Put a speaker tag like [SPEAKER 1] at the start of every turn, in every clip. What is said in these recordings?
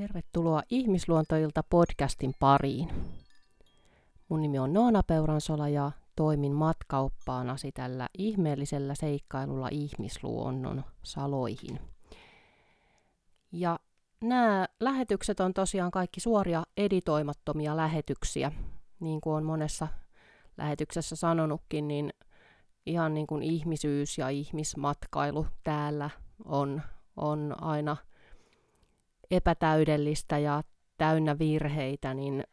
[SPEAKER 1] Tervetuloa Ihmisluontoilta podcastin pariin. Mun nimi on Noona Peuransola ja toimin matkaoppaanasi tällä ihmeellisellä seikkailulla ihmisluonnon saloihin. Ja nämä lähetykset on tosiaan kaikki suoria editoimattomia lähetyksiä. Niin kuin on monessa lähetyksessä sanonutkin, niin ihan niin kuin ihmisyys ja ihmismatkailu täällä on, on aina – epätäydellistä ja täynnä virheitä, niin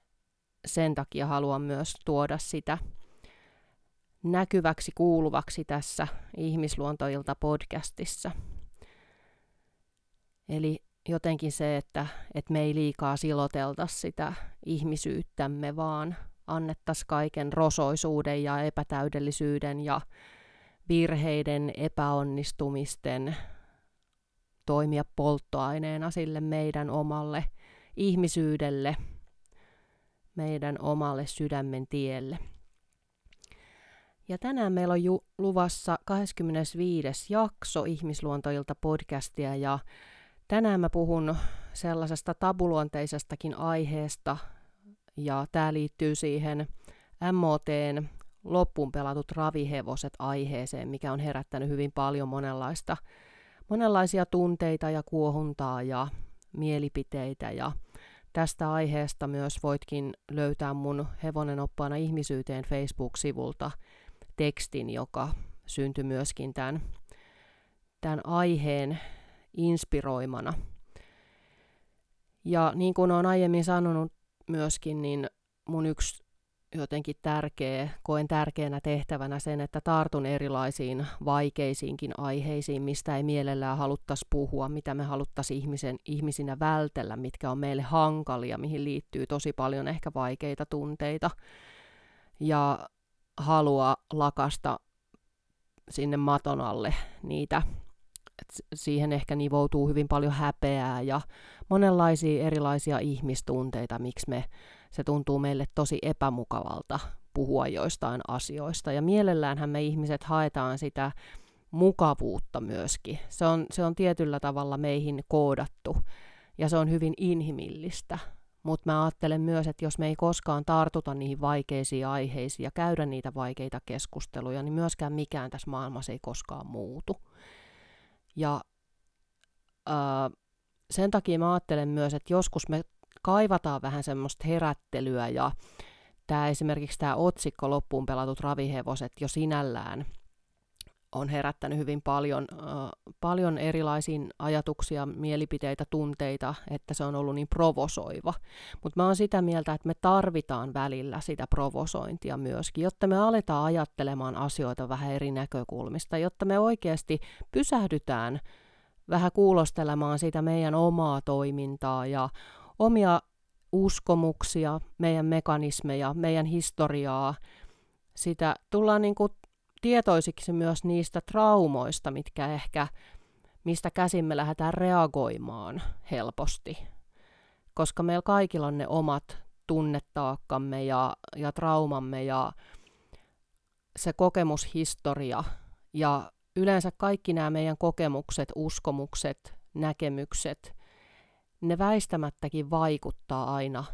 [SPEAKER 1] sen takia haluan myös tuoda sitä näkyväksi kuuluvaksi tässä Ihmisluontoilta podcastissa. Eli jotenkin se, että, että me ei liikaa silotelta sitä ihmisyyttämme, vaan annettaisiin kaiken rosoisuuden ja epätäydellisyyden ja virheiden, epäonnistumisten, toimia polttoaineena sille meidän omalle ihmisyydelle, meidän omalle sydämen tielle. Ja tänään meillä on ju- luvassa 25. jakso Ihmisluontoilta podcastia ja tänään mä puhun sellaisesta tabuluonteisestakin aiheesta ja tämä liittyy siihen MOTn loppuun pelatut ravihevoset aiheeseen, mikä on herättänyt hyvin paljon monenlaista monenlaisia tunteita ja kuohuntaa ja mielipiteitä ja tästä aiheesta myös voitkin löytää mun Hevonen oppaana ihmisyyteen Facebook-sivulta tekstin, joka syntyi myöskin tämän, tämän aiheen inspiroimana. Ja niin kuin olen aiemmin sanonut myöskin, niin mun yksi jotenkin tärkeä, koen tärkeänä tehtävänä sen, että tartun erilaisiin vaikeisiinkin aiheisiin, mistä ei mielellään haluttaisi puhua, mitä me haluttaisiin ihmisen, ihmisinä vältellä, mitkä on meille hankalia, mihin liittyy tosi paljon ehkä vaikeita tunteita ja halua lakasta sinne maton alle niitä. Et siihen ehkä nivoutuu hyvin paljon häpeää ja monenlaisia erilaisia ihmistunteita, miksi me se tuntuu meille tosi epämukavalta puhua joistain asioista. Ja mielelläänhän me ihmiset haetaan sitä mukavuutta myöskin. Se on, se on tietyllä tavalla meihin koodattu ja se on hyvin inhimillistä. Mutta mä ajattelen myös, että jos me ei koskaan tartuta niihin vaikeisiin aiheisiin ja käydä niitä vaikeita keskusteluja, niin myöskään mikään tässä maailmassa ei koskaan muutu. Ja ää, sen takia mä ajattelen myös, että joskus me kaivataan vähän semmoista herättelyä ja tämä esimerkiksi tämä otsikko loppuun pelatut ravihevoset jo sinällään on herättänyt hyvin paljon, äh, paljon erilaisia ajatuksia, mielipiteitä, tunteita, että se on ollut niin provosoiva. Mutta mä oon sitä mieltä, että me tarvitaan välillä sitä provosointia myöskin, jotta me aletaan ajattelemaan asioita vähän eri näkökulmista, jotta me oikeasti pysähdytään vähän kuulostelemaan sitä meidän omaa toimintaa ja omia uskomuksia, meidän mekanismeja, meidän historiaa. Sitä tullaan niin kuin tietoisiksi myös niistä traumoista, mitkä ehkä, mistä käsin me lähdetään reagoimaan helposti. Koska meillä kaikilla on ne omat tunnetaakkamme ja, ja traumamme ja se kokemushistoria ja yleensä kaikki nämä meidän kokemukset, uskomukset, näkemykset, ne väistämättäkin vaikuttaa aina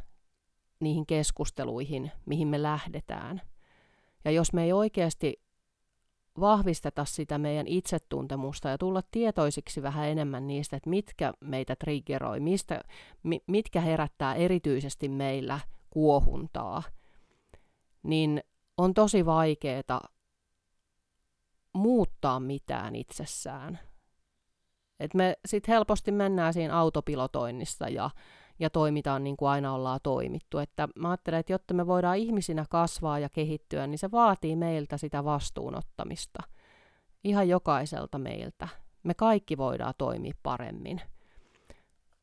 [SPEAKER 1] niihin keskusteluihin, mihin me lähdetään. Ja jos me ei oikeasti vahvisteta sitä meidän itsetuntemusta ja tulla tietoisiksi vähän enemmän niistä, että mitkä meitä triggeroi, mistä, mitkä herättää erityisesti meillä kuohuntaa, niin on tosi vaikeaa muuttaa mitään itsessään. Et me sitten helposti mennään siinä autopilotoinnissa ja, ja toimitaan niin kuin aina ollaan toimittu. Että mä ajattelen, että jotta me voidaan ihmisinä kasvaa ja kehittyä, niin se vaatii meiltä sitä vastuunottamista. Ihan jokaiselta meiltä. Me kaikki voidaan toimia paremmin.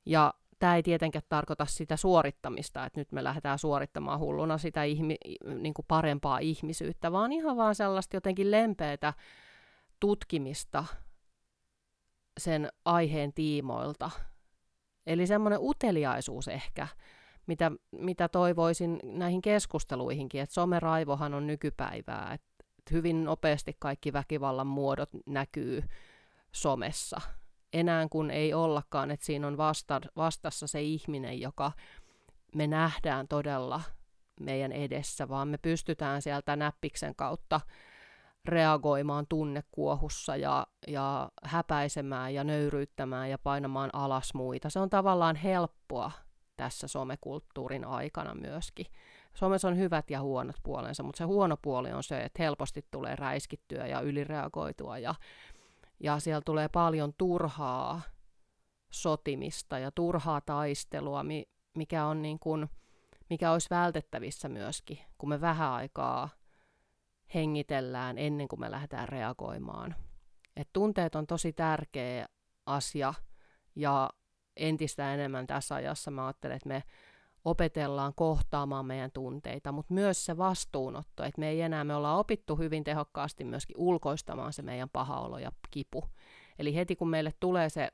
[SPEAKER 1] Ja tämä ei tietenkään tarkoita sitä suorittamista, että nyt me lähdetään suorittamaan hulluna sitä ihmi, niin kuin parempaa ihmisyyttä, vaan ihan vaan sellaista jotenkin lempeätä tutkimista sen aiheen tiimoilta. Eli semmoinen uteliaisuus ehkä, mitä, mitä toivoisin näihin keskusteluihinkin, että someraivohan on nykypäivää, että hyvin nopeasti kaikki väkivallan muodot näkyy somessa. enää kun ei ollakaan, että siinä on vasta, vastassa se ihminen, joka me nähdään todella meidän edessä, vaan me pystytään sieltä näppiksen kautta reagoimaan tunnekuohussa ja, ja häpäisemään ja nöyryyttämään ja painamaan alas muita. Se on tavallaan helppoa tässä somekulttuurin aikana myöskin. Somessa on hyvät ja huonot puolensa, mutta se huono puoli on se, että helposti tulee räiskittyä ja ylireagoitua ja, ja siellä tulee paljon turhaa sotimista ja turhaa taistelua, mikä, on niin kuin, mikä olisi vältettävissä myöskin, kun me vähän aikaa hengitellään ennen kuin me lähdetään reagoimaan. Et tunteet on tosi tärkeä asia ja entistä enemmän tässä ajassa mä ajattelen, että me opetellaan kohtaamaan meidän tunteita, mutta myös se vastuunotto, että me ei enää, me ollaan opittu hyvin tehokkaasti myöskin ulkoistamaan se meidän paha olo ja kipu. Eli heti kun meille tulee se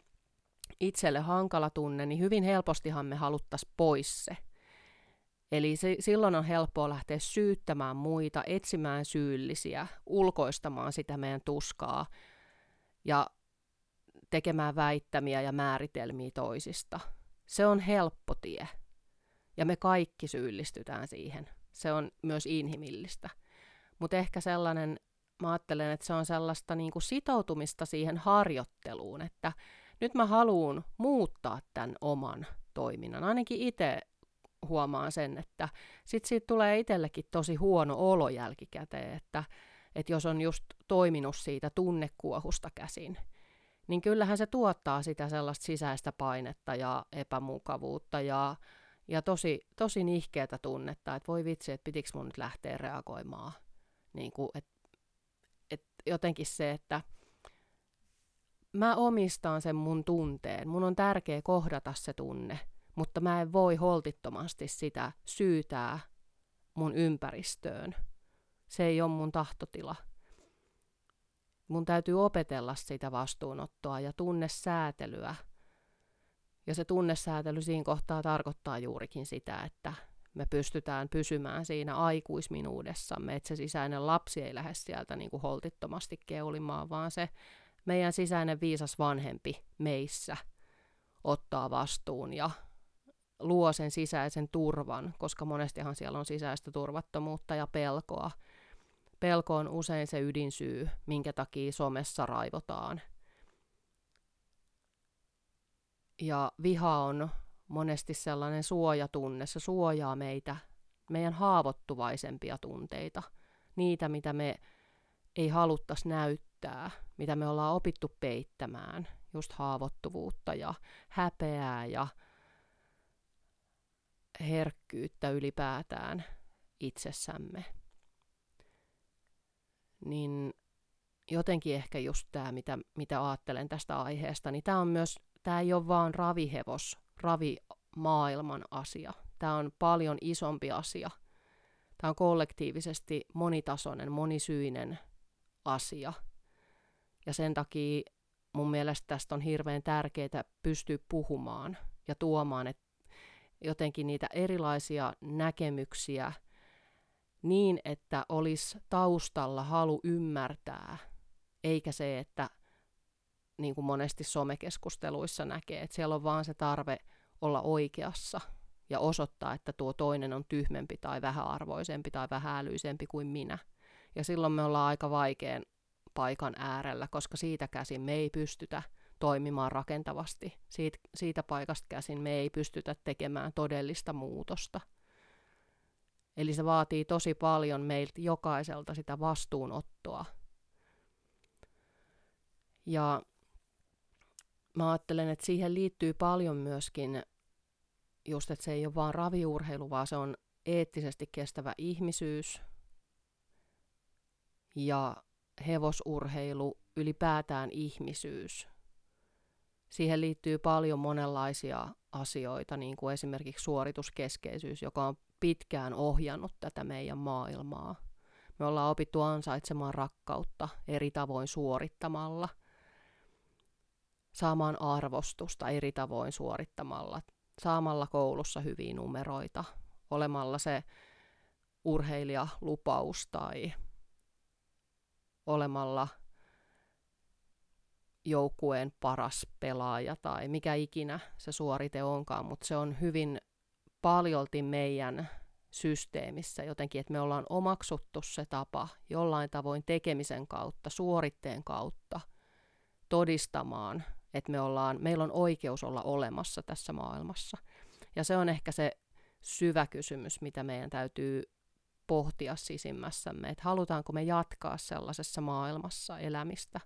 [SPEAKER 1] itselle hankala tunne, niin hyvin helpostihan me haluttaisiin pois se. Eli se, silloin on helppoa lähteä syyttämään muita, etsimään syyllisiä, ulkoistamaan sitä meidän tuskaa ja tekemään väittämiä ja määritelmiä toisista. Se on helppo tie. Ja me kaikki syyllistytään siihen. Se on myös inhimillistä. Mutta ehkä sellainen, mä ajattelen, että se on sellaista niin kuin sitoutumista siihen harjoitteluun, että nyt mä haluan muuttaa tämän oman toiminnan. Ainakin itse huomaan sen, että sit siitä tulee itsellekin tosi huono olo jälkikäteen, että, että jos on just toiminut siitä tunnekuohusta käsin, niin kyllähän se tuottaa sitä sellaista sisäistä painetta ja epämukavuutta ja, ja tosi, tosi nihkeätä tunnetta, että voi vitsi, että pitikö mun nyt lähteä reagoimaan. Niin kuin, et, et jotenkin se, että mä omistan sen mun tunteen, mun on tärkeä kohdata se tunne, mutta mä en voi holtittomasti sitä syytää mun ympäristöön. Se ei ole mun tahtotila mun täytyy opetella sitä vastuunottoa ja tunnesäätelyä. Ja se tunnesäätely siinä kohtaa tarkoittaa juurikin sitä, että me pystytään pysymään siinä aikuisminuudessamme, että se sisäinen lapsi ei lähde sieltä niin kuin holtittomasti keulimaan, vaan se meidän sisäinen viisas vanhempi meissä ottaa vastuun ja luo sen sisäisen turvan, koska monestihan siellä on sisäistä turvattomuutta ja pelkoa – Pelko on usein se ydinsyy, minkä takia somessa raivotaan. Ja viha on monesti sellainen suojatunne, se suojaa meitä, meidän haavoittuvaisempia tunteita, niitä, mitä me ei haluttaisi näyttää, mitä me ollaan opittu peittämään, just haavoittuvuutta ja häpeää ja herkkyyttä ylipäätään itsessämme niin jotenkin ehkä just tämä, mitä, mitä ajattelen tästä aiheesta, niin tämä on myös, tämä ei ole vaan ravihevos, ravimaailman asia. Tämä on paljon isompi asia. Tämä on kollektiivisesti monitasoinen, monisyinen asia. Ja sen takia mun mielestä tästä on hirveän tärkeää pystyä puhumaan ja tuomaan että jotenkin niitä erilaisia näkemyksiä – niin, että olisi taustalla halu ymmärtää, eikä se, että niin kuin monesti somekeskusteluissa näkee, että siellä on vaan se tarve olla oikeassa ja osoittaa, että tuo toinen on tyhmempi tai vähäarvoisempi tai vähälyisempi kuin minä. Ja silloin me ollaan aika vaikean paikan äärellä, koska siitä käsin me ei pystytä toimimaan rakentavasti. Siitä, siitä paikasta käsin me ei pystytä tekemään todellista muutosta – Eli se vaatii tosi paljon meiltä jokaiselta sitä vastuunottoa. Ja mä ajattelen, että siihen liittyy paljon myöskin just, että se ei ole vaan raviurheilu, vaan se on eettisesti kestävä ihmisyys ja hevosurheilu, ylipäätään ihmisyys. Siihen liittyy paljon monenlaisia asioita, niin kuin esimerkiksi suorituskeskeisyys, joka on pitkään ohjannut tätä meidän maailmaa. Me ollaan opittu ansaitsemaan rakkautta eri tavoin suorittamalla, saamaan arvostusta eri tavoin suorittamalla, saamalla koulussa hyviä numeroita, olemalla se urheilijalupaus tai olemalla joukkueen paras pelaaja tai mikä ikinä se suorite onkaan, mutta se on hyvin paljolti meidän systeemissä jotenkin, että me ollaan omaksuttu se tapa jollain tavoin tekemisen kautta, suoritteen kautta todistamaan, että me ollaan, meillä on oikeus olla olemassa tässä maailmassa. Ja se on ehkä se syvä kysymys, mitä meidän täytyy pohtia sisimmässämme, että halutaanko me jatkaa sellaisessa maailmassa elämistä,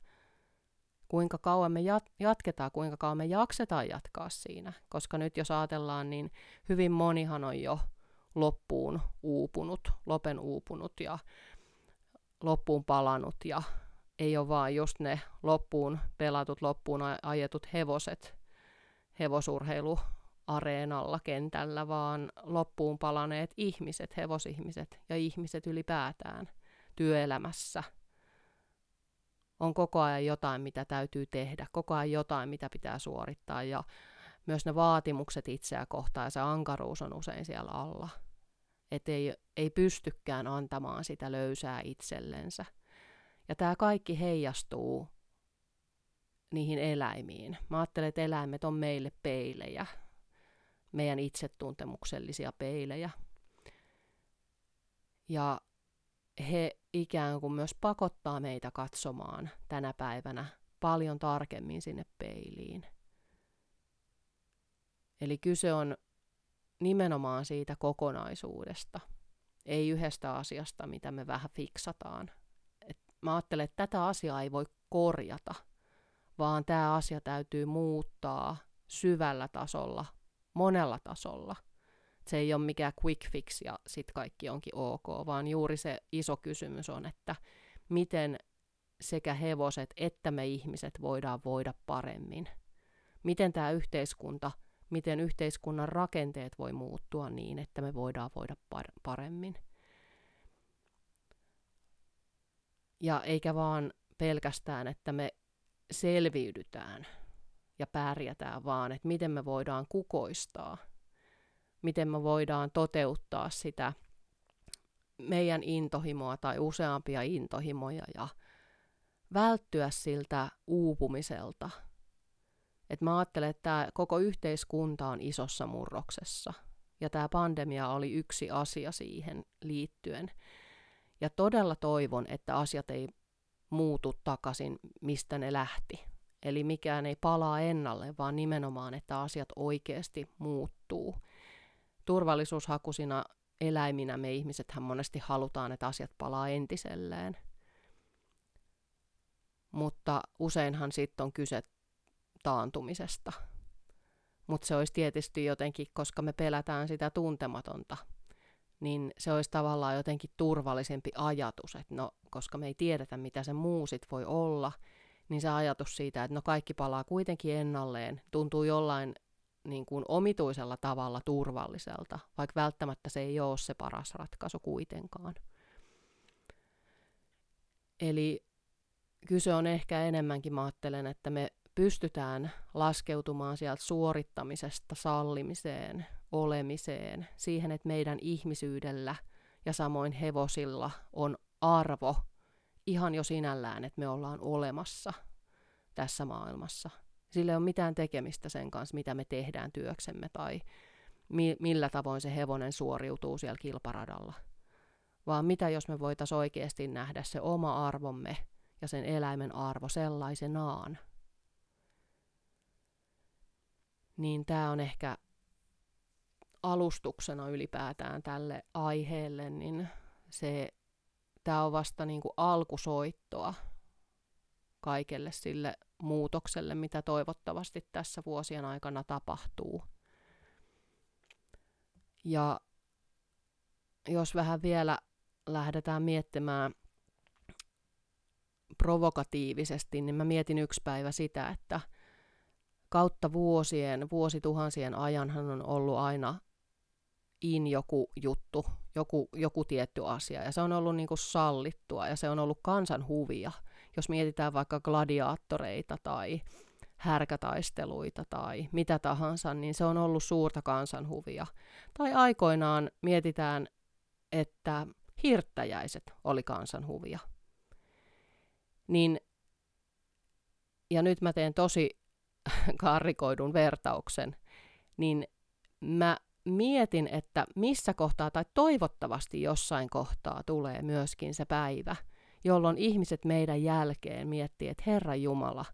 [SPEAKER 1] kuinka kauan me jat- jatketaan, kuinka kauan me jaksetaan jatkaa siinä, koska nyt jos ajatellaan, niin hyvin monihan on jo loppuun uupunut, lopen uupunut ja loppuun palannut ja ei ole vaan just ne loppuun pelatut, loppuun ajetut hevoset hevosurheiluareenalla, kentällä, vaan loppuun palaneet ihmiset, hevosihmiset ja ihmiset ylipäätään työelämässä. On koko ajan jotain, mitä täytyy tehdä, koko ajan jotain, mitä pitää suorittaa ja myös ne vaatimukset itseä kohtaan ja se ankaruus on usein siellä alla. Että ei, ei pystykään antamaan sitä löysää itsellensä. Ja tämä kaikki heijastuu niihin eläimiin. Mä ajattelen, että eläimet on meille peilejä, meidän itsetuntemuksellisia peilejä. Ja he ikään kuin myös pakottaa meitä katsomaan tänä päivänä paljon tarkemmin sinne peiliin. Eli kyse on nimenomaan siitä kokonaisuudesta, ei yhdestä asiasta, mitä me vähän fiksataan. Et mä ajattelen, että tätä asiaa ei voi korjata, vaan tämä asia täytyy muuttaa syvällä tasolla, monella tasolla. Se ei ole mikään quick fix ja sitten kaikki onkin ok, vaan juuri se iso kysymys on, että miten sekä hevoset että me ihmiset voidaan voida paremmin. Miten tämä yhteiskunta – miten yhteiskunnan rakenteet voi muuttua niin, että me voidaan voida paremmin. Ja eikä vaan pelkästään, että me selviydytään ja pärjätään, vaan että miten me voidaan kukoistaa, miten me voidaan toteuttaa sitä meidän intohimoa tai useampia intohimoja ja välttyä siltä uupumiselta – et mä ajattelen, että tämä koko yhteiskunta on isossa murroksessa. Ja tämä pandemia oli yksi asia siihen liittyen. Ja todella toivon, että asiat ei muutu takaisin, mistä ne lähti. Eli mikään ei palaa ennalle, vaan nimenomaan, että asiat oikeasti muuttuu. Turvallisuushakusina eläiminä me ihmisethän monesti halutaan, että asiat palaa entiselleen. Mutta useinhan sitten on kyse taantumisesta. Mutta se olisi tietysti jotenkin, koska me pelätään sitä tuntematonta, niin se olisi tavallaan jotenkin turvallisempi ajatus, että no, koska me ei tiedetä, mitä se muu sit voi olla, niin se ajatus siitä, että no kaikki palaa kuitenkin ennalleen, tuntuu jollain niin kuin omituisella tavalla turvalliselta, vaikka välttämättä se ei ole se paras ratkaisu kuitenkaan. Eli kyse on ehkä enemmänkin, mä ajattelen, että me pystytään laskeutumaan sieltä suorittamisesta sallimiseen, olemiseen, siihen, että meidän ihmisyydellä ja samoin hevosilla on arvo ihan jo sinällään, että me ollaan olemassa tässä maailmassa. Sillä ei ole mitään tekemistä sen kanssa, mitä me tehdään työksemme tai mi- millä tavoin se hevonen suoriutuu siellä kilparadalla. Vaan mitä jos me voitaisiin oikeasti nähdä se oma arvomme ja sen eläimen arvo sellaisenaan – niin tämä on ehkä alustuksena ylipäätään tälle aiheelle, niin se, tämä on vasta niin kuin alkusoittoa kaikelle sille muutokselle, mitä toivottavasti tässä vuosien aikana tapahtuu. Ja jos vähän vielä lähdetään miettimään provokatiivisesti, niin mä mietin yksi päivä sitä, että – kautta vuosien, vuosituhansien ajanhan on ollut aina in joku juttu, joku, joku tietty asia, ja se on ollut niin kuin sallittua, ja se on ollut kansan huvia. Jos mietitään vaikka gladiaattoreita tai härkätaisteluita tai mitä tahansa, niin se on ollut suurta kansanhuvia. Tai aikoinaan mietitään, että hirttäjäiset oli kansanhuvia. Niin ja nyt mä teen tosi karrikoidun vertauksen, niin mä mietin, että missä kohtaa tai toivottavasti jossain kohtaa tulee myöskin se päivä, jolloin ihmiset meidän jälkeen miettii, että Herra Jumala,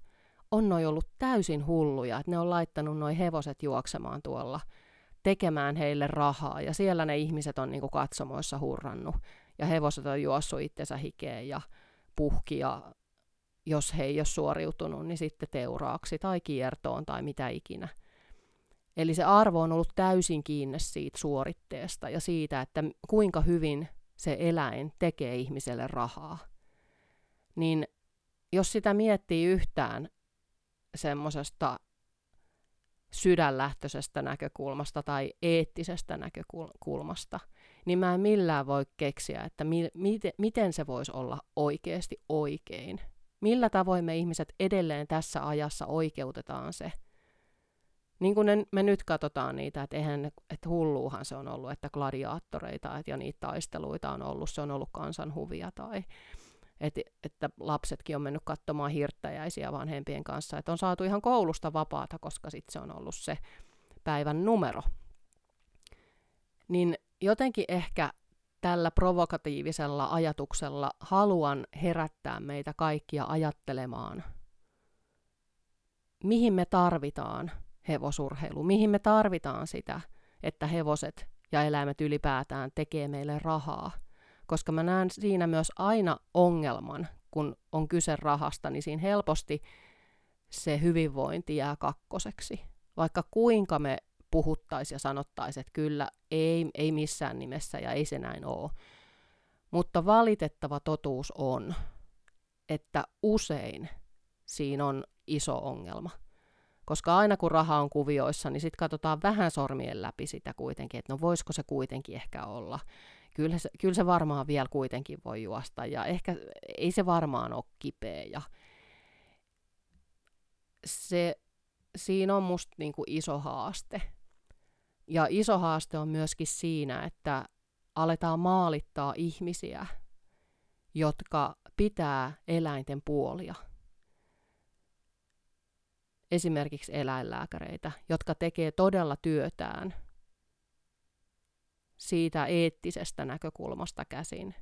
[SPEAKER 1] on noi ollut täysin hulluja, että ne on laittanut noi hevoset juoksemaan tuolla tekemään heille rahaa, ja siellä ne ihmiset on niinku katsomoissa hurrannut, ja hevoset on juossut itsensä hikeen ja puhki, ja jos he ei ole suoriutunut, niin sitten teuraaksi tai kiertoon tai mitä ikinä. Eli se arvo on ollut täysin kiinni siitä suoritteesta ja siitä, että kuinka hyvin se eläin tekee ihmiselle rahaa. Niin jos sitä miettii yhtään semmoisesta sydänlähtöisestä näkökulmasta tai eettisestä näkökulmasta, niin mä en millään voi keksiä, että mi- miten, miten se voisi olla oikeasti oikein. Millä tavoin me ihmiset edelleen tässä ajassa oikeutetaan se – niin kuin me nyt katsotaan niitä, että eihän että hulluuhan se on ollut, että gladiaattoreita et, ja niitä taisteluita on ollut, se on ollut kansanhuvia tai että, että lapsetkin on mennyt katsomaan hirttäjäisiä vanhempien kanssa, että on saatu ihan koulusta vapaata, koska sitten se on ollut se päivän numero. Niin jotenkin ehkä tällä provokatiivisella ajatuksella haluan herättää meitä kaikkia ajattelemaan, mihin me tarvitaan – hevosurheilu, mihin me tarvitaan sitä, että hevoset ja eläimet ylipäätään tekee meille rahaa. Koska mä näen siinä myös aina ongelman, kun on kyse rahasta, niin siinä helposti se hyvinvointi jää kakkoseksi. Vaikka kuinka me puhuttaisiin ja sanottaisiin, että kyllä, ei, ei missään nimessä ja ei se näin ole. Mutta valitettava totuus on, että usein siinä on iso ongelma – koska aina kun raha on kuvioissa, niin sitten katsotaan vähän sormien läpi sitä kuitenkin, että no voisiko se kuitenkin ehkä olla. Kyllä se, kyllä se varmaan vielä kuitenkin voi juosta ja ehkä ei se varmaan ole kipeä. Ja se, siinä on musta niinku iso haaste. Ja iso haaste on myöskin siinä, että aletaan maalittaa ihmisiä, jotka pitää eläinten puolia – esimerkiksi eläinlääkäreitä, jotka tekee todella työtään siitä eettisestä näkökulmasta käsin,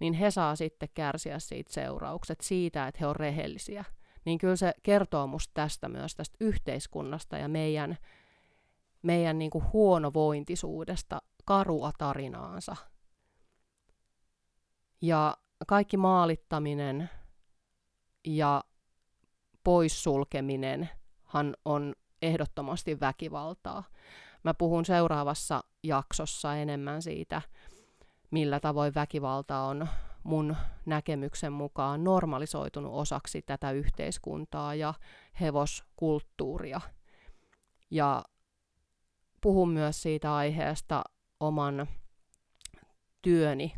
[SPEAKER 1] niin he saa sitten kärsiä siitä seuraukset siitä, että he on rehellisiä. Niin kyllä se kertoo musta tästä myös tästä yhteiskunnasta ja meidän, meidän niin kuin huonovointisuudesta karua tarinaansa. Ja kaikki maalittaminen ja poissulkeminen hän on ehdottomasti väkivaltaa. Mä puhun seuraavassa jaksossa enemmän siitä, millä tavoin väkivalta on mun näkemyksen mukaan normalisoitunut osaksi tätä yhteiskuntaa ja hevoskulttuuria. Ja puhun myös siitä aiheesta oman työni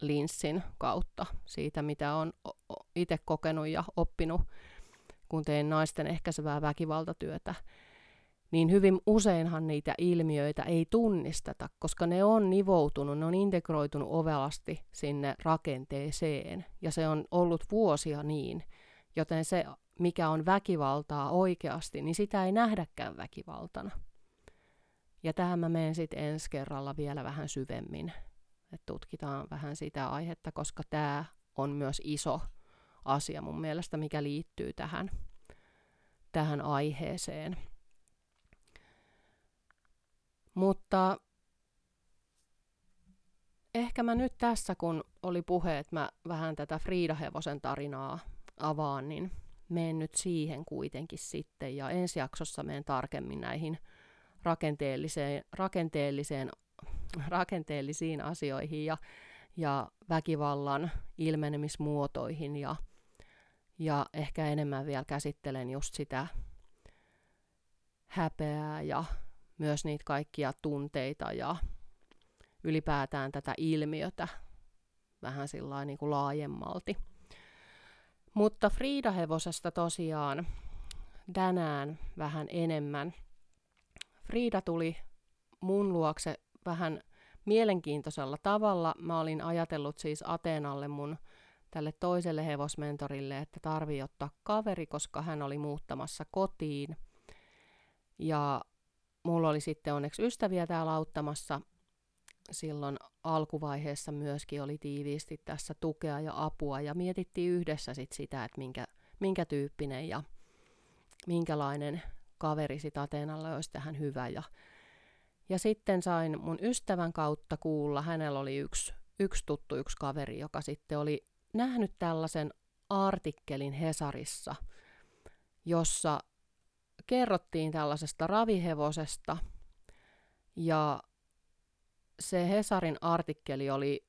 [SPEAKER 1] linssin kautta, siitä mitä on itse kokenut ja oppinut kun teen naisten ehkäisevää väkivaltatyötä, niin hyvin useinhan niitä ilmiöitä ei tunnisteta, koska ne on nivoutunut, ne on integroitunut ovelasti sinne rakenteeseen, ja se on ollut vuosia niin, joten se, mikä on väkivaltaa oikeasti, niin sitä ei nähdäkään väkivaltana. Ja tähän mä menen sitten ensi kerralla vielä vähän syvemmin, että tutkitaan vähän sitä aihetta, koska tämä on myös iso asia mun mielestä, mikä liittyy tähän, tähän aiheeseen. Mutta ehkä mä nyt tässä, kun oli puhe, että mä vähän tätä Friida-hevosen tarinaa avaan, niin menen nyt siihen kuitenkin sitten. Ja ensi jaksossa menen tarkemmin näihin rakenteelliseen, rakenteelliseen, rakenteellisiin asioihin ja, ja väkivallan ilmenemismuotoihin ja ja ehkä enemmän vielä käsittelen just sitä häpeää ja myös niitä kaikkia tunteita ja ylipäätään tätä ilmiötä vähän sillä niin kuin laajemmalti. Mutta Frida-hevosesta tosiaan tänään vähän enemmän. Frida tuli mun luokse vähän mielenkiintoisella tavalla. Mä olin ajatellut siis Ateenalle mun tälle toiselle hevosmentorille, että tarvii ottaa kaveri, koska hän oli muuttamassa kotiin. Ja mulla oli sitten onneksi ystäviä täällä auttamassa. Silloin alkuvaiheessa myöskin oli tiiviisti tässä tukea ja apua ja mietittiin yhdessä sit sitä, että minkä, minkä tyyppinen ja minkälainen kaveri sit Ateenalle olisi tähän hyvä. Ja, ja sitten sain mun ystävän kautta kuulla, hänellä oli yksi, yksi tuttu, yksi kaveri, joka sitten oli nähnyt tällaisen artikkelin Hesarissa, jossa kerrottiin tällaisesta ravihevosesta ja se Hesarin artikkeli oli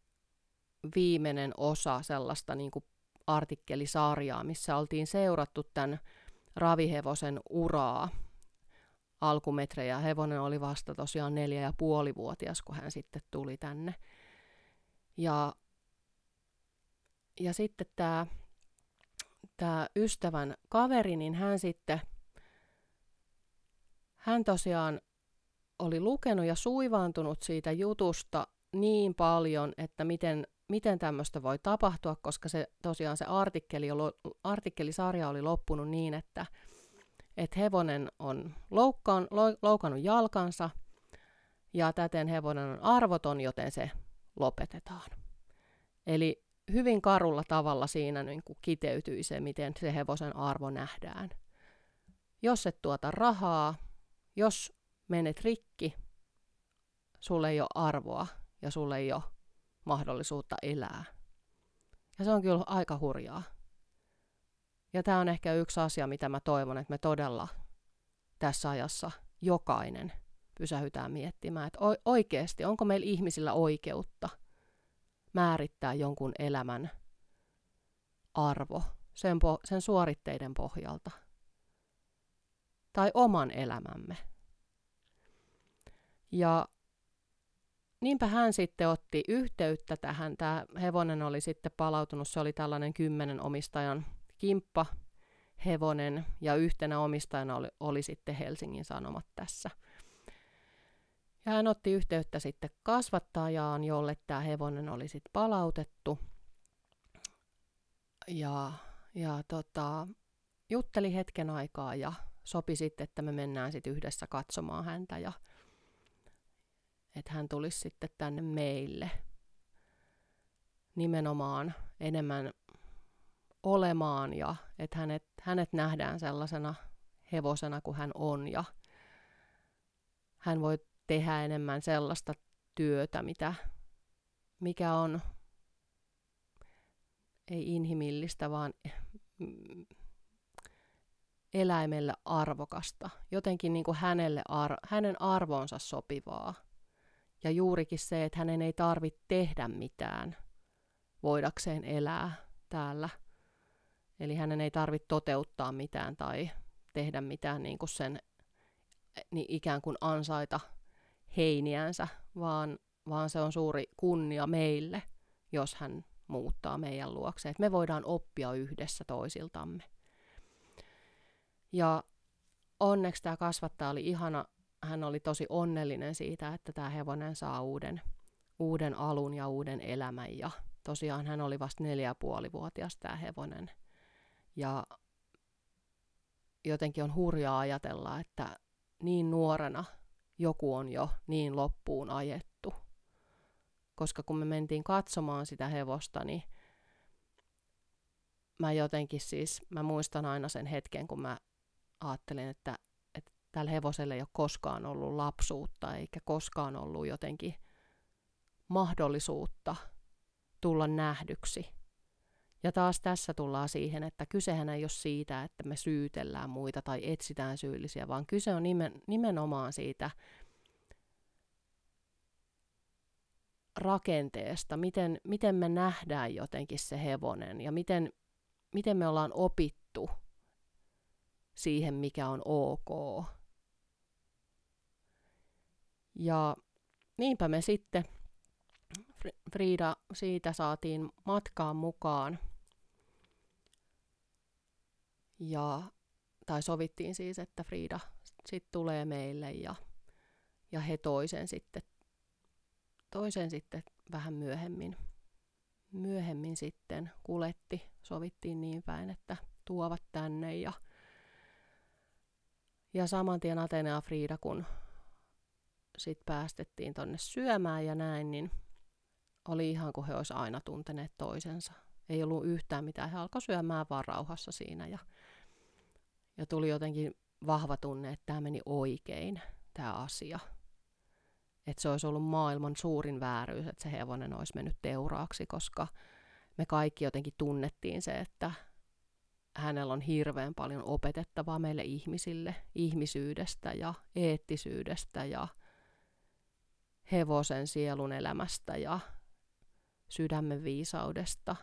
[SPEAKER 1] viimeinen osa sellaista niin kuin artikkelisarjaa, missä oltiin seurattu tämän ravihevosen uraa alkumetrejä. Hevonen oli vasta tosiaan neljä ja puoli vuotias, kun hän sitten tuli tänne. Ja, ja sitten tämä, tämä ystävän kaveri, niin hän sitten, hän tosiaan oli lukenut ja suivaantunut siitä jutusta niin paljon, että miten, miten tämmöistä voi tapahtua, koska se tosiaan se artikkeli, artikkelisarja oli loppunut niin, että, että hevonen on loukkaan, loukannut jalkansa ja täten hevonen on arvoton, joten se lopetetaan. Eli hyvin karulla tavalla siinä niin kuin kiteytyi se, miten se hevosen arvo nähdään. Jos et tuota rahaa, jos menet rikki, sulle ei ole arvoa ja sulle ei ole mahdollisuutta elää. Ja se on kyllä aika hurjaa. Ja tämä on ehkä yksi asia, mitä mä toivon, että me todella tässä ajassa jokainen pysähytään miettimään, että oikeasti onko meillä ihmisillä oikeutta määrittää jonkun elämän arvo sen, po- sen suoritteiden pohjalta tai oman elämämme. Ja niinpä hän sitten otti yhteyttä tähän. Tämä hevonen oli sitten palautunut, se oli tällainen kymmenen omistajan kimppa hevonen ja yhtenä omistajana oli, oli sitten Helsingin Sanomat tässä. Ja hän otti yhteyttä sitten kasvattajaan, jolle tämä hevonen oli sitten palautettu. Ja, ja tota, jutteli hetken aikaa ja sopi sitten, että me mennään sitten yhdessä katsomaan häntä ja että hän tulisi sitten tänne meille nimenomaan enemmän olemaan ja että hänet, hänet nähdään sellaisena hevosena kuin hän on ja hän voi tehdä enemmän sellaista työtä, mitä, mikä on ei inhimillistä, vaan eläimelle arvokasta, jotenkin niin kuin hänelle ar- hänen arvoonsa sopivaa. Ja juurikin se, että hänen ei tarvitse tehdä mitään voidakseen elää täällä. Eli hänen ei tarvitse toteuttaa mitään tai tehdä mitään niin kuin sen niin ikään kuin ansaita heiniänsä, vaan, vaan se on suuri kunnia meille, jos hän muuttaa meidän luokse. Että me voidaan oppia yhdessä toisiltamme. Ja onneksi tämä kasvattaja oli ihana hän oli tosi onnellinen siitä, että tämä hevonen saa uuden, uuden alun ja uuden elämän. Ja tosiaan hän oli vasta neljä puoli vuotias tämä hevonen. Ja jotenkin on hurjaa ajatella, että niin nuorena joku on jo niin loppuun ajettu. Koska kun me mentiin katsomaan sitä hevosta, niin mä jotenkin siis, mä muistan aina sen hetken, kun mä ajattelin, että tällä hevosella ei ole koskaan ollut lapsuutta eikä koskaan ollut jotenkin mahdollisuutta tulla nähdyksi. Ja taas tässä tullaan siihen, että kysehän ei ole siitä, että me syytellään muita tai etsitään syyllisiä, vaan kyse on nimen, nimenomaan siitä rakenteesta, miten, miten me nähdään jotenkin se hevonen ja miten, miten me ollaan opittu siihen, mikä on ok ja niinpä me sitten Frida siitä saatiin matkaan mukaan. Ja, tai sovittiin siis, että Frida sitten tulee meille ja, ja he toisen sitten, toisen sitten vähän myöhemmin myöhemmin sitten kuletti, sovittiin niin päin, että tuovat tänne ja, ja saman tien Atene ja Frida, kun sit päästettiin tonne syömään ja näin, niin oli ihan kuin he olisi aina tunteneet toisensa. Ei ollut yhtään mitään, he alkoi syömään vaan rauhassa siinä ja, ja tuli jotenkin vahva tunne, että tämä meni oikein, tämä asia. Että se olisi ollut maailman suurin vääryys, että se hevonen olisi mennyt teuraaksi, koska me kaikki jotenkin tunnettiin se, että hänellä on hirveän paljon opetettavaa meille ihmisille ihmisyydestä ja eettisyydestä ja hevosen sielun elämästä ja sydämen viisaudesta,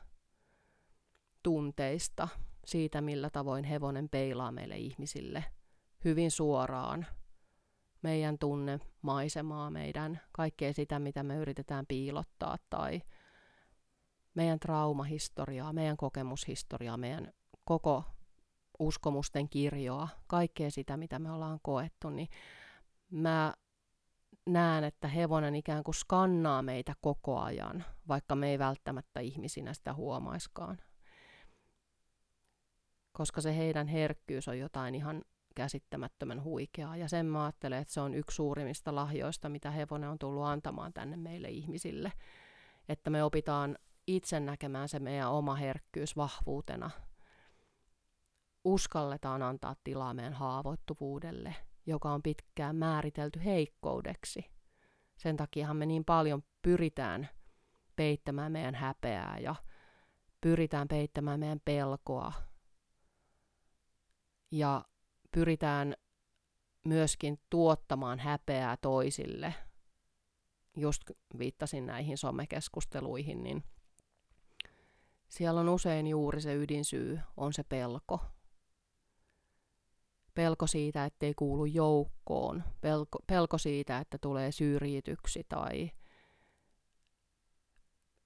[SPEAKER 1] tunteista, siitä millä tavoin hevonen peilaa meille ihmisille hyvin suoraan meidän tunne, maisemaa, meidän kaikkea sitä, mitä me yritetään piilottaa tai meidän traumahistoriaa, meidän kokemushistoriaa, meidän koko uskomusten kirjoa, kaikkea sitä, mitä me ollaan koettu, niin mä näen, että hevonen ikään kuin skannaa meitä koko ajan, vaikka me ei välttämättä ihmisinä sitä huomaiskaan. Koska se heidän herkkyys on jotain ihan käsittämättömän huikeaa. Ja sen mä ajattelen, että se on yksi suurimmista lahjoista, mitä hevonen on tullut antamaan tänne meille ihmisille. Että me opitaan itse näkemään se meidän oma herkkyys vahvuutena. Uskalletaan antaa tilaa meidän haavoittuvuudelle, joka on pitkään määritelty heikkoudeksi. Sen takiahan me niin paljon pyritään peittämään meidän häpeää ja pyritään peittämään meidän pelkoa. Ja pyritään myöskin tuottamaan häpeää toisille. Just viittasin näihin somekeskusteluihin, niin siellä on usein juuri se ydinsyy, on se pelko. Pelko siitä, ettei kuulu joukkoon, pelko, pelko siitä, että tulee syrjityksi tai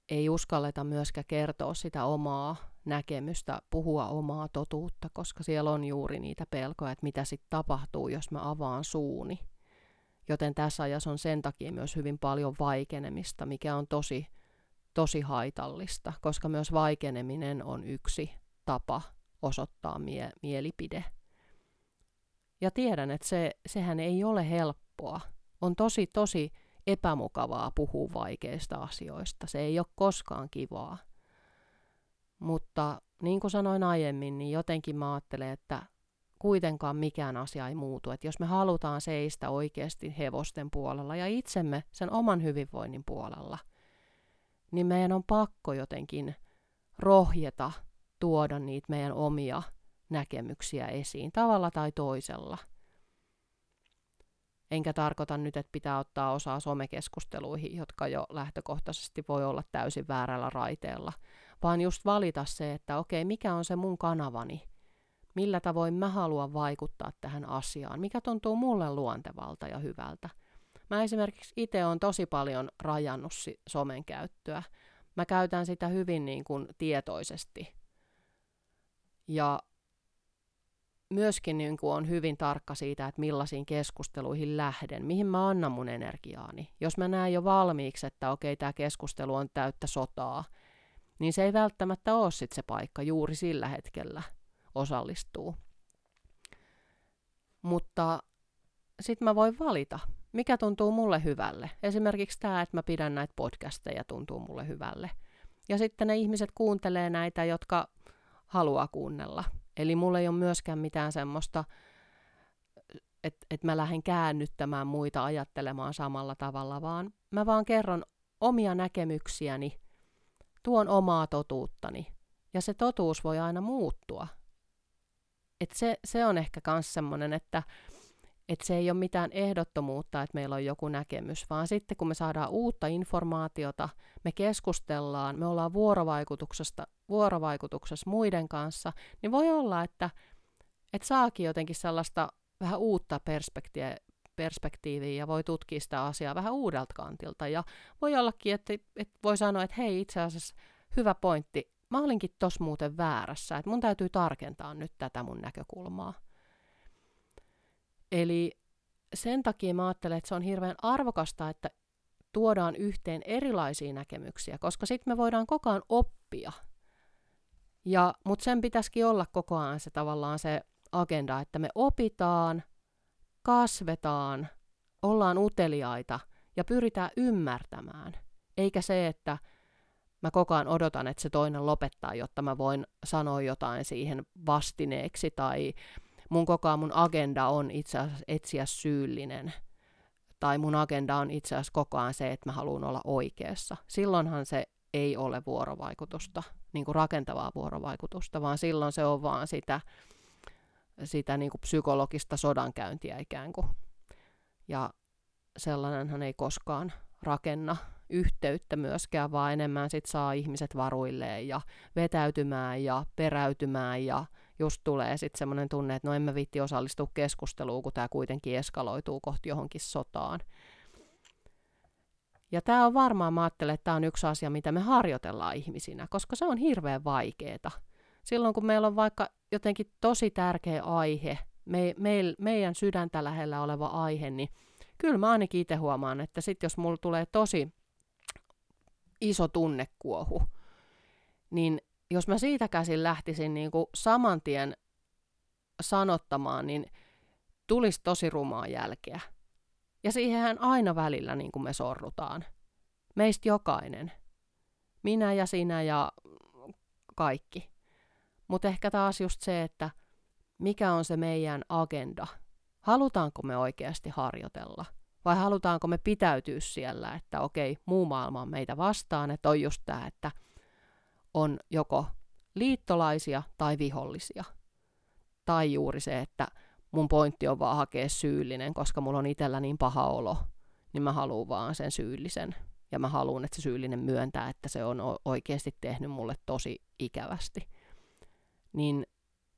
[SPEAKER 1] ei uskalleta myöskään kertoa sitä omaa näkemystä, puhua omaa totuutta, koska siellä on juuri niitä pelkoja, että mitä sitten tapahtuu, jos mä avaan suuni. Joten tässä ajassa on sen takia myös hyvin paljon vaikenemista, mikä on tosi, tosi haitallista, koska myös vaikeneminen on yksi tapa osoittaa mie- mielipide. Ja tiedän, että se, sehän ei ole helppoa. On tosi, tosi epämukavaa puhua vaikeista asioista. Se ei ole koskaan kivaa. Mutta niin kuin sanoin aiemmin, niin jotenkin mä ajattelen, että kuitenkaan mikään asia ei muutu. Että jos me halutaan seistä oikeasti hevosten puolella ja itsemme sen oman hyvinvoinnin puolella, niin meidän on pakko jotenkin rohjeta tuoda niitä meidän omia näkemyksiä esiin tavalla tai toisella – Enkä tarkoita nyt, että pitää ottaa osaa somekeskusteluihin, jotka jo lähtökohtaisesti voi olla täysin väärällä raiteella, vaan just valita se, että okei, mikä on se mun kanavani, millä tavoin mä haluan vaikuttaa tähän asiaan, mikä tuntuu mulle luontevalta ja hyvältä. Mä esimerkiksi itse on tosi paljon rajannut somen käyttöä. Mä käytän sitä hyvin niin kuin tietoisesti. Ja myöskin niin kuin on hyvin tarkka siitä, että millaisiin keskusteluihin lähden, mihin mä annan mun energiaani. Jos mä näen jo valmiiksi, että okei, tämä keskustelu on täyttä sotaa, niin se ei välttämättä ole sit se paikka juuri sillä hetkellä osallistuu. Mutta sitten mä voin valita, mikä tuntuu mulle hyvälle. Esimerkiksi tämä, että mä pidän näitä podcasteja, tuntuu mulle hyvälle. Ja sitten ne ihmiset kuuntelee näitä, jotka haluaa kuunnella. Eli mulla ei ole myöskään mitään semmoista, että et mä lähden käännyttämään muita ajattelemaan samalla tavalla, vaan mä vaan kerron omia näkemyksiäni, tuon omaa totuuttani. Ja se totuus voi aina muuttua. Et se, se on ehkä myös semmoinen, että et se ei ole mitään ehdottomuutta, että meillä on joku näkemys, vaan sitten kun me saadaan uutta informaatiota, me keskustellaan, me ollaan vuorovaikutuksesta, vuorovaikutuksessa muiden kanssa, niin voi olla, että, että saakin jotenkin sellaista vähän uutta perspektiiviä, perspektiiviä ja voi tutkia sitä asiaa vähän uudelta kantilta. Ja voi ollakin, että, että voi sanoa, että hei itse asiassa hyvä pointti, mä olinkin tos muuten väärässä, että mun täytyy tarkentaa nyt tätä mun näkökulmaa. Eli sen takia mä ajattelen, että se on hirveän arvokasta, että tuodaan yhteen erilaisia näkemyksiä, koska sitten me voidaan koko ajan oppia. Ja, mutta sen pitäisikin olla koko ajan se tavallaan se agenda, että me opitaan, kasvetaan, ollaan uteliaita ja pyritään ymmärtämään. Eikä se, että mä koko ajan odotan, että se toinen lopettaa, jotta mä voin sanoa jotain siihen vastineeksi tai mun koko ajan mun agenda on itse asiassa etsiä syyllinen. Tai mun agenda on itse asiassa koko ajan se, että mä haluan olla oikeassa. Silloinhan se ei ole vuorovaikutusta, niin kuin rakentavaa vuorovaikutusta, vaan silloin se on vaan sitä, sitä niin kuin psykologista sodankäyntiä ikään kuin. Ja sellainenhan ei koskaan rakenna yhteyttä myöskään, vaan enemmän sit saa ihmiset varuilleen ja vetäytymään ja peräytymään ja just tulee sitten semmoinen tunne, että no emme viitti osallistua keskusteluun, kun tämä kuitenkin eskaloituu kohti johonkin sotaan. Ja tämä on varmaan, mä ajattelen, että tämä on yksi asia, mitä me harjoitellaan ihmisinä, koska se on hirveän vaikeeta. Silloin kun meillä on vaikka jotenkin tosi tärkeä aihe, me, me, meidän sydäntä lähellä oleva aihe, niin kyllä mä ainakin itse huomaan, että sitten jos mulla tulee tosi iso tunnekuohu, niin jos mä siitä käsin lähtisin niin kuin saman tien sanottamaan, niin tulisi tosi rumaa jälkeä. Ja siihenhän aina välillä niin kuin me sorrutaan. Meistä jokainen. Minä ja sinä ja kaikki. Mutta ehkä taas just se, että mikä on se meidän agenda. Halutaanko me oikeasti harjoitella? Vai halutaanko me pitäytyä siellä, että okei, muu maailma on meitä vastaan, että on just tämä, että on joko liittolaisia tai vihollisia. Tai juuri se, että mun pointti on vaan hakea syyllinen, koska mulla on itsellä niin paha olo, niin mä haluan vaan sen syyllisen. Ja mä haluan, että se syyllinen myöntää, että se on oikeasti tehnyt mulle tosi ikävästi. Niin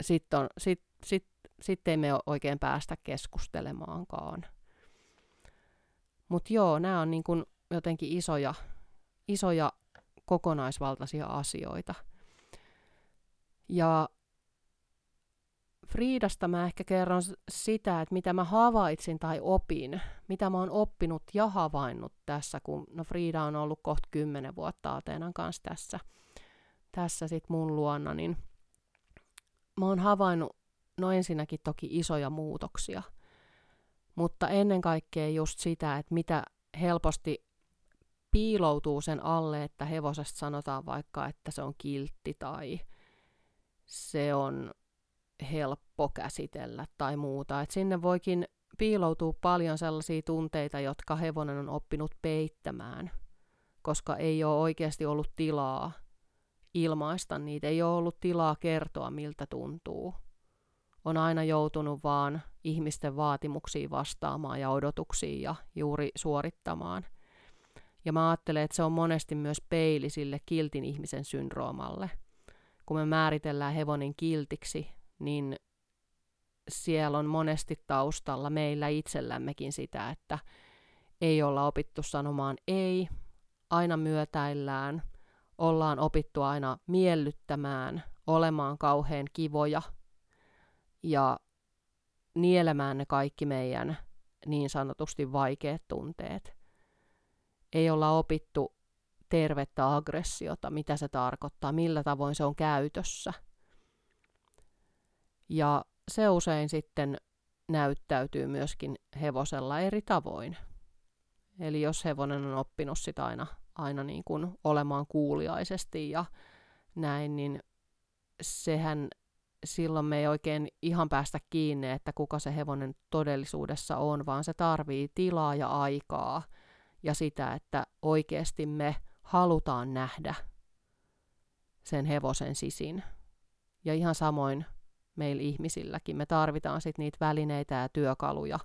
[SPEAKER 1] sitten sit, sit, sit ei me oikein päästä keskustelemaankaan. Mutta joo, nämä on niin kun jotenkin isoja, isoja kokonaisvaltaisia asioita. Ja Friidasta mä ehkä kerron sitä, että mitä mä havaitsin tai opin, mitä mä oon oppinut ja havainnut tässä, kun no Friida on ollut kohta kymmenen vuotta Ateenan kanssa tässä, tässä sit mun luona, niin mä oon havainnut no ensinnäkin toki isoja muutoksia, mutta ennen kaikkea just sitä, että mitä helposti piiloutuu sen alle, että hevosesta sanotaan vaikka, että se on kiltti tai se on helppo käsitellä tai muuta. Et sinne voikin piiloutua paljon sellaisia tunteita, jotka hevonen on oppinut peittämään, koska ei ole oikeasti ollut tilaa ilmaista niitä, ei ole ollut tilaa kertoa, miltä tuntuu. On aina joutunut vaan ihmisten vaatimuksiin vastaamaan ja odotuksiin ja juuri suorittamaan – ja mä ajattelen, että se on monesti myös peili sille kiltin ihmisen syndroomalle. Kun me määritellään hevonen kiltiksi, niin siellä on monesti taustalla meillä itsellämmekin sitä, että ei olla opittu sanomaan ei, aina myötäillään, ollaan opittu aina miellyttämään, olemaan kauhean kivoja ja nielemään ne kaikki meidän niin sanotusti vaikeat tunteet ei olla opittu tervettä aggressiota, mitä se tarkoittaa, millä tavoin se on käytössä. Ja se usein sitten näyttäytyy myöskin hevosella eri tavoin. Eli jos hevonen on oppinut sitä aina, aina niin kuin olemaan kuuliaisesti ja näin, niin sehän silloin me ei oikein ihan päästä kiinni, että kuka se hevonen todellisuudessa on, vaan se tarvii tilaa ja aikaa – ja sitä, että oikeasti me halutaan nähdä sen hevosen sisin. Ja ihan samoin meillä ihmisilläkin. Me tarvitaan sitten niitä välineitä ja työkaluja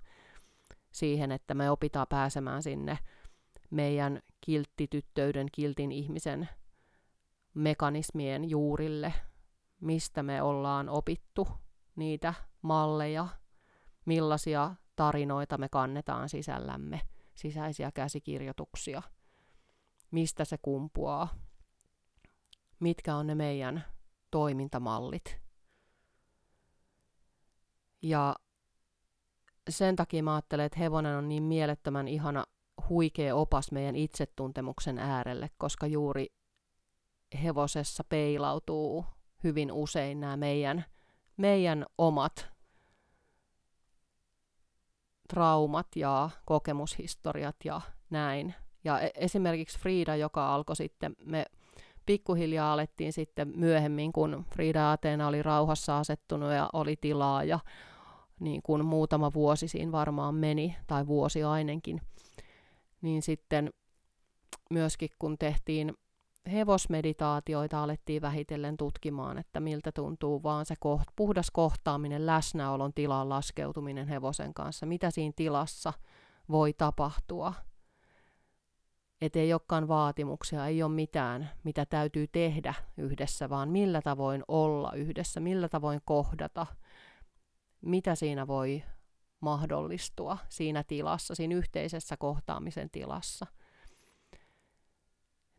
[SPEAKER 1] siihen, että me opitaan pääsemään sinne meidän kilttityttöyden, kiltin ihmisen mekanismien juurille, mistä me ollaan opittu niitä malleja, millaisia tarinoita me kannetaan sisällämme – sisäisiä käsikirjoituksia, mistä se kumpuaa, mitkä on ne meidän toimintamallit. Ja sen takia mä ajattelen, että hevonen on niin mielettömän ihana huikea opas meidän itsetuntemuksen äärelle, koska juuri hevosessa peilautuu hyvin usein nämä meidän, meidän omat traumat ja kokemushistoriat ja näin. Ja e- esimerkiksi Frida, joka alkoi sitten, me pikkuhiljaa alettiin sitten myöhemmin, kun Frida Ateena oli rauhassa asettunut ja oli tilaa ja niin kuin muutama vuosi siinä varmaan meni, tai vuosi ainakin, niin sitten myöskin kun tehtiin hevosmeditaatioita, alettiin vähitellen tutkimaan, että miltä tuntuu vaan se koht, puhdas kohtaaminen, läsnäolon tilan laskeutuminen hevosen kanssa, mitä siinä tilassa voi tapahtua. Että ei olekaan vaatimuksia, ei ole mitään, mitä täytyy tehdä yhdessä, vaan millä tavoin olla yhdessä, millä tavoin kohdata, mitä siinä voi mahdollistua siinä tilassa, siinä yhteisessä kohtaamisen tilassa.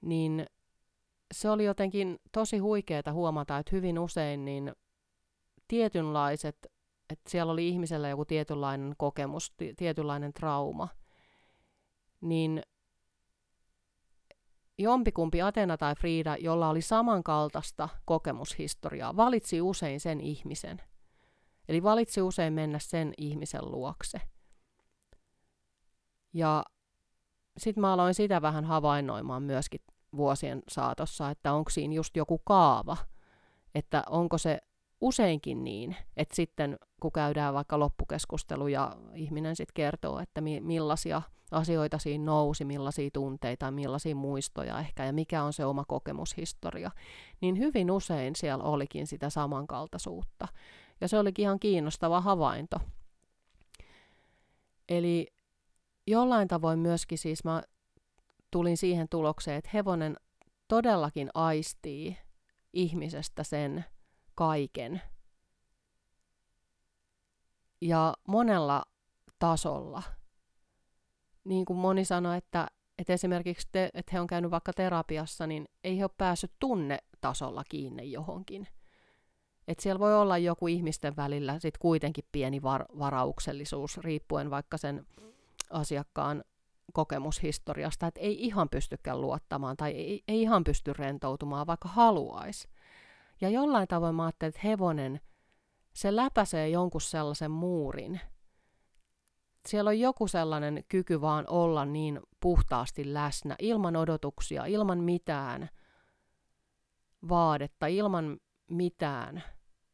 [SPEAKER 1] Niin se oli jotenkin tosi huikeaa huomata, että hyvin usein niin tietynlaiset, että siellä oli ihmisellä joku tietynlainen kokemus, tietynlainen trauma, niin jompikumpi Atena tai Frida, jolla oli samankaltaista kokemushistoriaa, valitsi usein sen ihmisen. Eli valitsi usein mennä sen ihmisen luokse. Ja sitten mä aloin sitä vähän havainnoimaan myöskin vuosien saatossa, että onko siinä just joku kaava, että onko se useinkin niin, että sitten kun käydään vaikka loppukeskustelu ja ihminen sitten kertoo, että mi- millaisia asioita siinä nousi, millaisia tunteita, millaisia muistoja ehkä ja mikä on se oma kokemushistoria, niin hyvin usein siellä olikin sitä samankaltaisuutta. Ja se olikin ihan kiinnostava havainto. Eli jollain tavoin myöskin siis mä tulin siihen tulokseen, että hevonen todellakin aistii ihmisestä sen kaiken. Ja monella tasolla. Niin kuin moni sanoi, että, että esimerkiksi te, että he on käynyt vaikka terapiassa, niin ei he ole päässyt tunnetasolla kiinni johonkin. Että siellä voi olla joku ihmisten välillä sit kuitenkin pieni var- varauksellisuus, riippuen vaikka sen asiakkaan kokemushistoriasta, että ei ihan pystykään luottamaan tai ei, ei ihan pysty rentoutumaan, vaikka haluaisi. Ja jollain tavoin mä ajattelin, että hevonen, se läpäisee jonkun sellaisen muurin. Siellä on joku sellainen kyky vaan olla niin puhtaasti läsnä, ilman odotuksia, ilman mitään vaadetta, ilman mitään.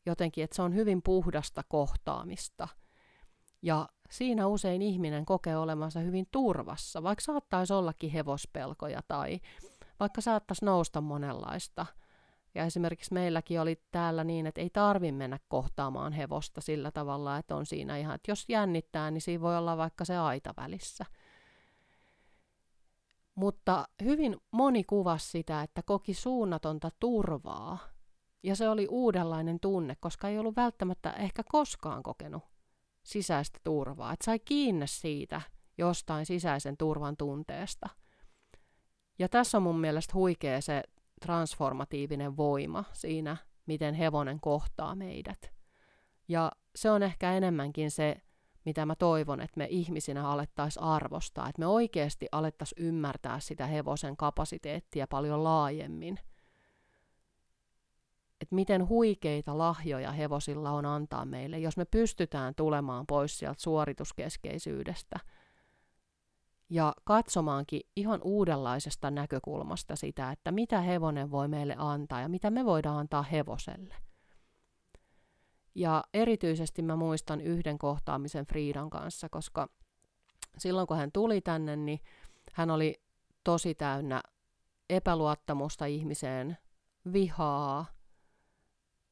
[SPEAKER 1] Jotenkin, että se on hyvin puhdasta kohtaamista. Ja siinä usein ihminen kokee olemansa hyvin turvassa, vaikka saattaisi ollakin hevospelkoja tai vaikka saattaisi nousta monenlaista. Ja esimerkiksi meilläkin oli täällä niin, että ei tarvi mennä kohtaamaan hevosta sillä tavalla, että on siinä ihan, että jos jännittää, niin siinä voi olla vaikka se aita välissä. Mutta hyvin moni kuvasi sitä, että koki suunnatonta turvaa. Ja se oli uudenlainen tunne, koska ei ollut välttämättä ehkä koskaan kokenut sisäistä turvaa, että sai kiinni siitä jostain sisäisen turvan tunteesta. Ja tässä on mun mielestä huikea se transformatiivinen voima siinä, miten hevonen kohtaa meidät. Ja se on ehkä enemmänkin se, mitä mä toivon, että me ihmisinä alettaisiin arvostaa, että me oikeasti alettaisiin ymmärtää sitä hevosen kapasiteettia paljon laajemmin – että miten huikeita lahjoja hevosilla on antaa meille, jos me pystytään tulemaan pois sieltä suorituskeskeisyydestä ja katsomaankin ihan uudenlaisesta näkökulmasta sitä, että mitä hevonen voi meille antaa ja mitä me voidaan antaa hevoselle. Ja erityisesti mä muistan yhden kohtaamisen Friidan kanssa, koska silloin kun hän tuli tänne, niin hän oli tosi täynnä epäluottamusta ihmiseen, vihaa,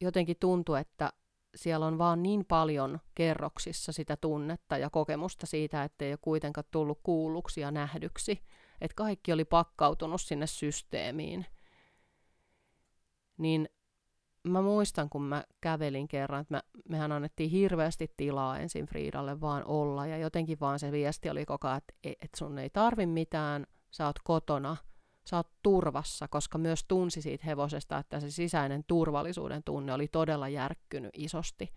[SPEAKER 1] jotenkin tuntui, että siellä on vaan niin paljon kerroksissa sitä tunnetta ja kokemusta siitä, että ei ole kuitenkaan tullut kuulluksi ja nähdyksi. Että kaikki oli pakkautunut sinne systeemiin. Niin mä muistan, kun mä kävelin kerran, että mä, mehän annettiin hirveästi tilaa ensin Friidalle vaan olla. Ja jotenkin vaan se viesti oli koko ajan, että, että sun ei tarvi mitään, sä oot kotona – sä oot turvassa, koska myös tunsi siitä hevosesta, että se sisäinen turvallisuuden tunne oli todella järkkynyt isosti.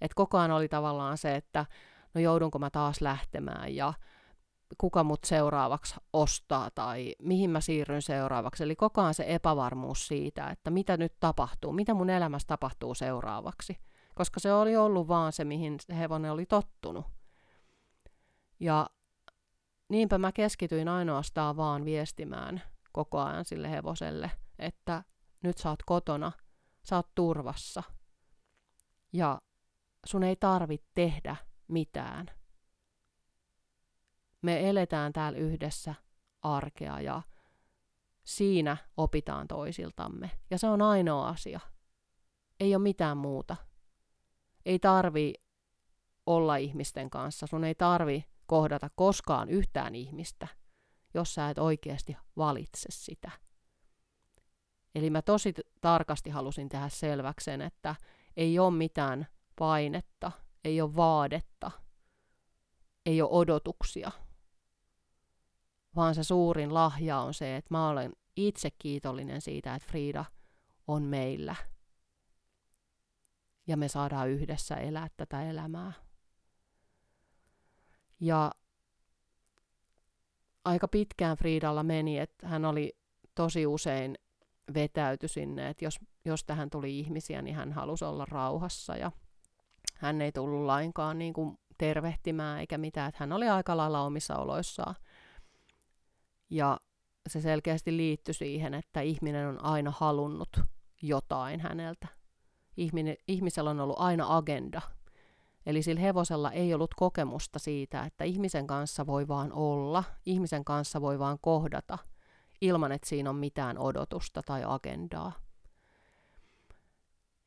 [SPEAKER 1] Et koko ajan oli tavallaan se, että no joudunko mä taas lähtemään ja kuka mut seuraavaksi ostaa tai mihin mä siirryn seuraavaksi. Eli koko ajan se epävarmuus siitä, että mitä nyt tapahtuu, mitä mun elämässä tapahtuu seuraavaksi. Koska se oli ollut vaan se, mihin se hevonen oli tottunut. Ja niinpä mä keskityin ainoastaan vaan viestimään koko ajan sille hevoselle, että nyt sä oot kotona, sä oot turvassa. Ja sun ei tarvitse tehdä mitään. Me eletään täällä yhdessä arkea ja siinä opitaan toisiltamme. Ja se on ainoa asia. Ei ole mitään muuta. Ei tarvi olla ihmisten kanssa. Sun ei tarvi kohdata koskaan yhtään ihmistä, jos sä et oikeasti valitse sitä. Eli mä tosi tarkasti halusin tehdä selväksen, että ei ole mitään painetta, ei ole vaadetta, ei ole odotuksia, vaan se suurin lahja on se, että mä olen itse kiitollinen siitä, että Frida on meillä. Ja me saadaan yhdessä elää tätä elämää. Ja aika pitkään Friidalla meni, että hän oli tosi usein vetäyty sinne, että jos, jos tähän tuli ihmisiä, niin hän halusi olla rauhassa ja hän ei tullut lainkaan niin kuin tervehtimään eikä mitään, että hän oli aika lailla omissa oloissaan. Ja se selkeästi liittyi siihen, että ihminen on aina halunnut jotain häneltä. Ihminen, ihmisellä on ollut aina agenda. Eli sillä hevosella ei ollut kokemusta siitä, että ihmisen kanssa voi vaan olla, ihmisen kanssa voi vaan kohdata, ilman että siinä on mitään odotusta tai agendaa.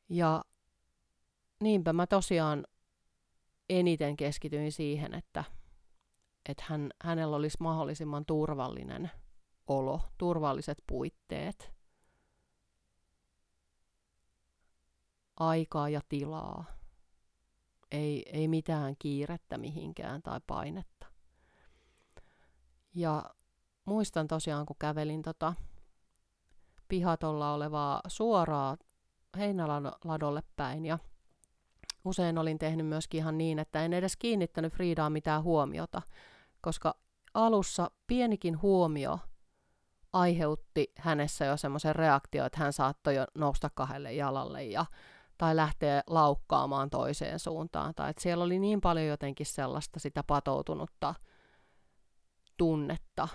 [SPEAKER 1] Ja niinpä mä tosiaan eniten keskityin siihen, että, että hän, hänellä olisi mahdollisimman turvallinen olo, turvalliset puitteet, aikaa ja tilaa. Ei, ei mitään kiirettä mihinkään tai painetta. Ja muistan tosiaan, kun kävelin tota pihatolla olevaa suoraa heinäladolle päin ja usein olin tehnyt myöskin ihan niin, että en edes kiinnittänyt Friidaan mitään huomiota, koska alussa pienikin huomio aiheutti hänessä jo semmoisen reaktion, että hän saattoi jo nousta kahdelle jalalle ja, tai lähteä laukkaamaan toiseen suuntaan. Tai että siellä oli niin paljon jotenkin sellaista sitä patoutunutta tunnetta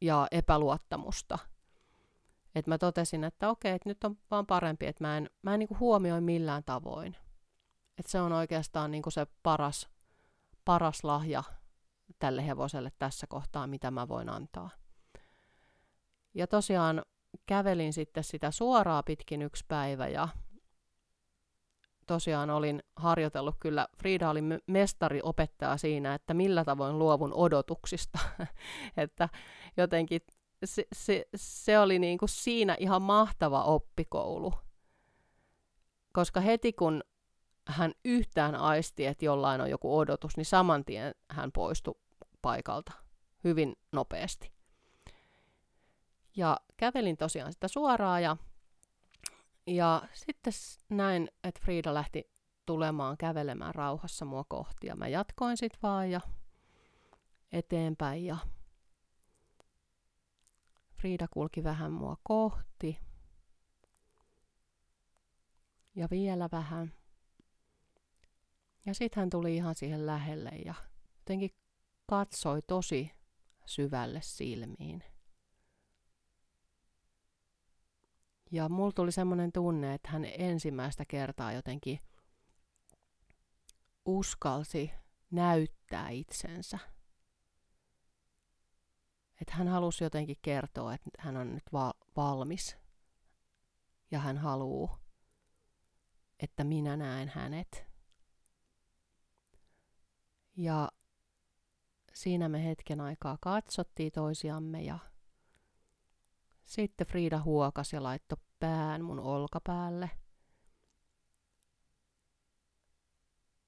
[SPEAKER 1] ja epäluottamusta, että mä totesin, että okei, että nyt on vaan parempi, että mä en, mä en niin huomioi millään tavoin. Että se on oikeastaan niin kuin se paras, paras lahja tälle hevoselle tässä kohtaa, mitä mä voin antaa. Ja tosiaan kävelin sitten sitä suoraa pitkin yksi päivä ja tosiaan olin harjoitellut kyllä, Frida oli mestari opettaja siinä, että millä tavoin luovun odotuksista. että jotenkin se, se, se oli niin kuin siinä ihan mahtava oppikoulu. Koska heti kun hän yhtään aisti, että jollain on joku odotus, niin saman tien hän poistui paikalta hyvin nopeasti. Ja kävelin tosiaan sitä suoraan ja, ja sitten näin, että Frida lähti tulemaan kävelemään rauhassa mua kohti ja mä jatkoin sitten vaan ja eteenpäin ja Frida kulki vähän mua kohti ja vielä vähän. Ja sitten hän tuli ihan siihen lähelle ja jotenkin katsoi tosi syvälle silmiin. Ja mulla tuli semmoinen tunne, että hän ensimmäistä kertaa jotenkin uskalsi näyttää itsensä. Että hän halusi jotenkin kertoa, että hän on nyt va- valmis ja hän haluaa, että minä näen hänet. Ja siinä me hetken aikaa katsottiin toisiamme ja sitten Frida huokasi ja laittoi pään mun olkapäälle.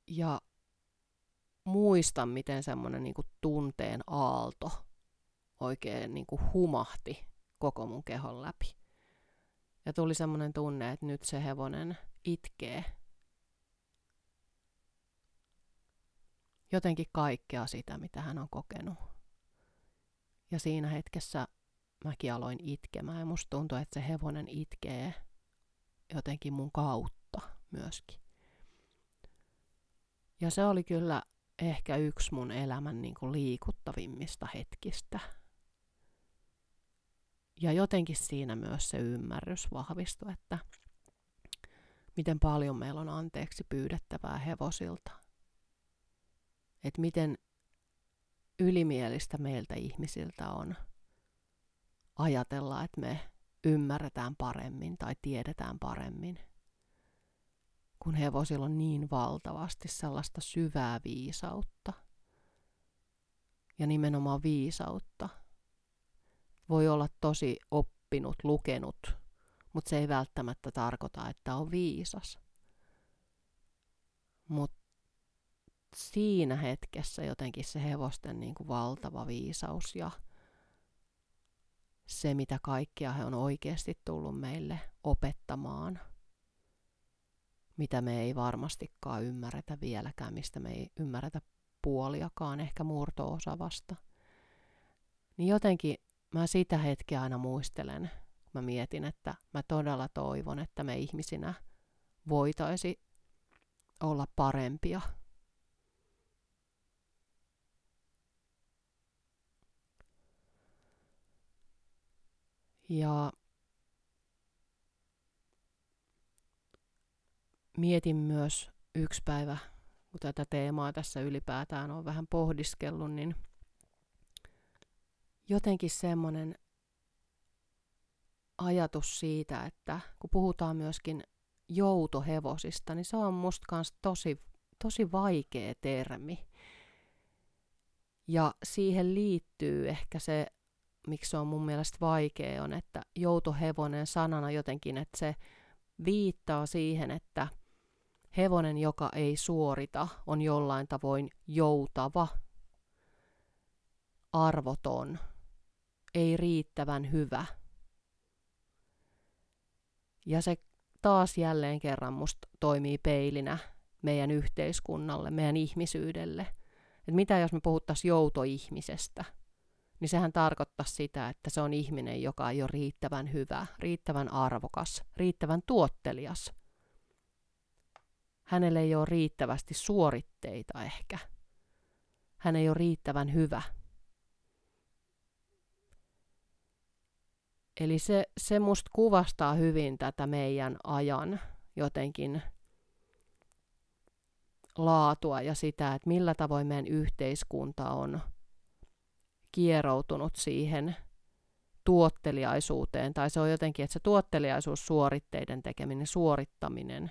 [SPEAKER 1] Ja muistan, miten semmoinen niinku tunteen aalto oikein niinku humahti koko mun kehon läpi. Ja tuli semmoinen tunne, että nyt se hevonen itkee jotenkin kaikkea sitä, mitä hän on kokenut. Ja siinä hetkessä mäkin aloin itkemään ja musta tuntui, että se hevonen itkee jotenkin mun kautta myöskin. Ja se oli kyllä ehkä yksi mun elämän niin kuin liikuttavimmista hetkistä. Ja jotenkin siinä myös se ymmärrys vahvistui, että miten paljon meillä on anteeksi pyydettävää hevosilta. Että miten ylimielistä meiltä ihmisiltä on ajatella, että me ymmärretään paremmin tai tiedetään paremmin, kun hevosilla on niin valtavasti sellaista syvää viisautta. Ja nimenomaan viisautta. Voi olla tosi oppinut, lukenut, mutta se ei välttämättä tarkoita, että on viisas. Mutta siinä hetkessä jotenkin se hevosten niin kuin valtava viisaus ja se, mitä kaikkea he on oikeasti tullut meille opettamaan, mitä me ei varmastikaan ymmärretä vieläkään, mistä me ei ymmärretä puoliakaan, ehkä murto-osa vasta. Niin jotenkin mä sitä hetkeä aina muistelen, kun mä mietin, että mä todella toivon, että me ihmisinä voitaisi olla parempia Ja mietin myös yksi päivä, kun tätä teemaa tässä ylipäätään on vähän pohdiskellut, niin jotenkin semmoinen ajatus siitä, että kun puhutaan myöskin joutohevosista, niin se on musta kans tosi, tosi vaikea termi. Ja siihen liittyy ehkä se miksi se on mun mielestä vaikea, on, että joutohevonen sanana jotenkin, että se viittaa siihen, että hevonen, joka ei suorita, on jollain tavoin joutava, arvoton, ei riittävän hyvä. Ja se taas jälleen kerran musta toimii peilinä meidän yhteiskunnalle, meidän ihmisyydelle. Et mitä jos me puhuttaisiin joutoihmisestä – niin sehän tarkoittaa sitä, että se on ihminen, joka ei ole riittävän hyvä, riittävän arvokas, riittävän tuottelias. Hänelle ei ole riittävästi suoritteita ehkä. Hän ei ole riittävän hyvä. Eli se, se musta kuvastaa hyvin tätä meidän ajan jotenkin laatua ja sitä, että millä tavoin meidän yhteiskunta on kieroutunut siihen tuotteliaisuuteen, tai se on jotenkin, että se tuotteliaisuus, suoritteiden tekeminen, suorittaminen,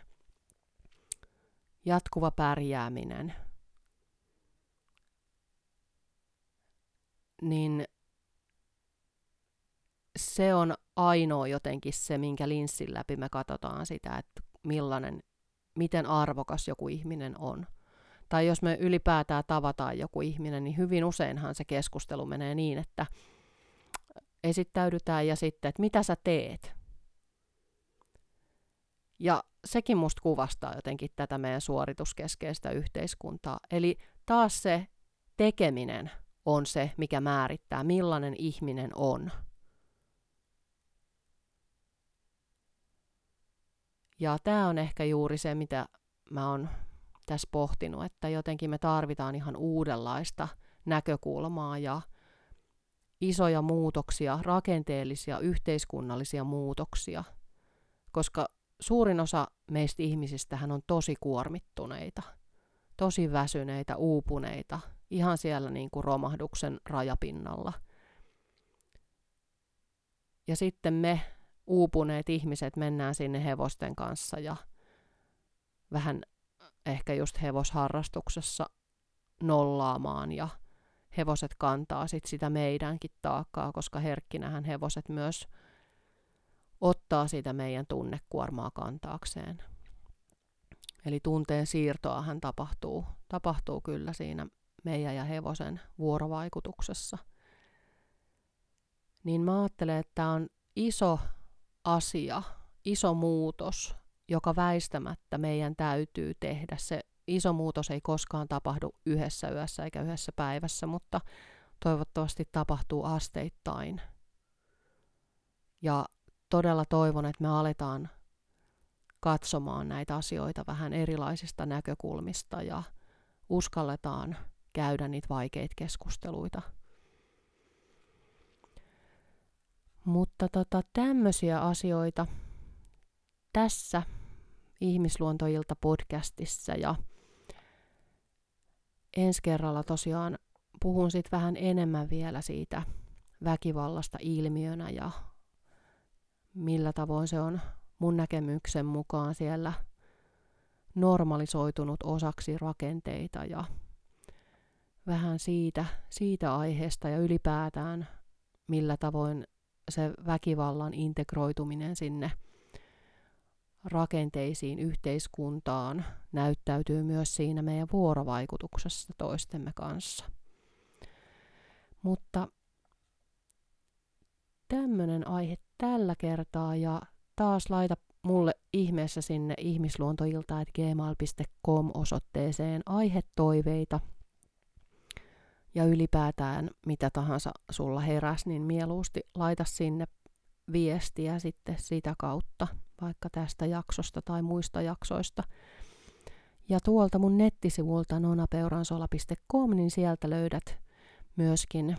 [SPEAKER 1] jatkuva pärjääminen, niin se on ainoa jotenkin se, minkä linssin läpi me katsotaan sitä, että millainen, miten arvokas joku ihminen on tai jos me ylipäätään tavataan joku ihminen, niin hyvin useinhan se keskustelu menee niin, että esittäydytään ja sitten, että mitä sä teet. Ja sekin musta kuvastaa jotenkin tätä meidän suorituskeskeistä yhteiskuntaa. Eli taas se tekeminen on se, mikä määrittää, millainen ihminen on. Ja tämä on ehkä juuri se, mitä mä oon tässä pohtinut, että jotenkin me tarvitaan ihan uudenlaista näkökulmaa ja isoja muutoksia, rakenteellisia, yhteiskunnallisia muutoksia, koska suurin osa meistä ihmisistä on tosi kuormittuneita, tosi väsyneitä, uupuneita, ihan siellä niin kuin romahduksen rajapinnalla. Ja sitten me uupuneet ihmiset mennään sinne hevosten kanssa ja vähän ehkä just hevosharrastuksessa nollaamaan ja hevoset kantaa sit sitä meidänkin taakkaa, koska herkkinähän hevoset myös ottaa sitä meidän tunnekuormaa kantaakseen. Eli tunteen siirtoahan tapahtuu, tapahtuu kyllä siinä meidän ja hevosen vuorovaikutuksessa. Niin mä ajattelen, että tämä on iso asia, iso muutos joka väistämättä meidän täytyy tehdä. Se iso muutos ei koskaan tapahdu yhdessä yössä eikä yhdessä päivässä, mutta toivottavasti tapahtuu asteittain. Ja todella toivon, että me aletaan katsomaan näitä asioita vähän erilaisista näkökulmista ja uskalletaan käydä niitä vaikeita keskusteluita. Mutta tota, tämmöisiä asioita tässä Ihmisluontoilta podcastissa ja ensi kerralla tosiaan puhun sitten vähän enemmän vielä siitä väkivallasta ilmiönä ja millä tavoin se on mun näkemyksen mukaan siellä normalisoitunut osaksi rakenteita ja vähän siitä, siitä aiheesta ja ylipäätään millä tavoin se väkivallan integroituminen sinne rakenteisiin, yhteiskuntaan näyttäytyy myös siinä meidän vuorovaikutuksessa toistemme kanssa. Mutta tämmöinen aihe tällä kertaa ja taas laita mulle ihmeessä sinne ihmisluontoilta.gmail.com osoitteeseen aihetoiveita ja ylipäätään mitä tahansa sulla heräs, niin mieluusti laita sinne viestiä sitten sitä kautta, vaikka tästä jaksosta tai muista jaksoista. Ja tuolta mun nettisivulta nonapeuransola.com, niin sieltä löydät myöskin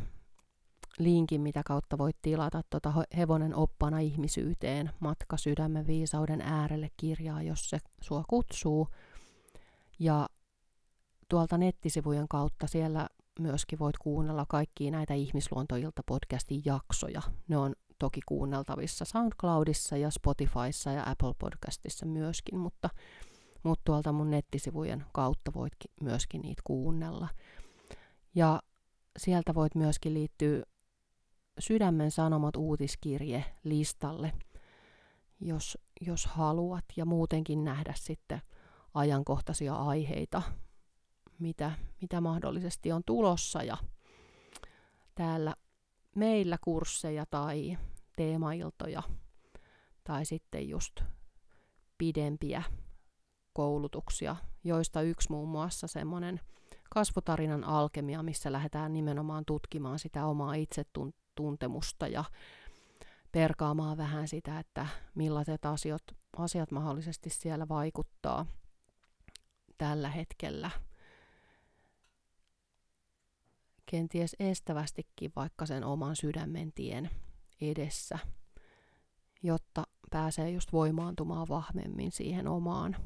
[SPEAKER 1] linkin, mitä kautta voit tilata tuota Hevonen oppana ihmisyyteen, matka sydämen viisauden äärelle kirjaa, jos se sua kutsuu. Ja tuolta nettisivujen kautta siellä myöskin voit kuunnella kaikkia näitä Ihmisluontoilta podcastin jaksoja. Ne on toki kuunneltavissa SoundCloudissa ja Spotifyssa ja Apple Podcastissa myöskin, mutta, mutta tuolta mun nettisivujen kautta voit myöskin niitä kuunnella. Ja sieltä voit myöskin liittyä Sydämen Sanomat uutiskirje listalle, jos, jos haluat, ja muutenkin nähdä sitten ajankohtaisia aiheita, mitä, mitä mahdollisesti on tulossa. Ja täällä meillä kursseja tai teemailtoja tai sitten just pidempiä koulutuksia, joista yksi muun muassa semmoinen kasvutarinan alkemia, missä lähdetään nimenomaan tutkimaan sitä omaa itsetuntemusta ja perkaamaan vähän sitä, että millaiset asiat, asiat mahdollisesti siellä vaikuttaa tällä hetkellä. Kenties estävästikin vaikka sen oman sydämen tien edessä, jotta pääsee just voimaantumaan vahvemmin siihen omaan,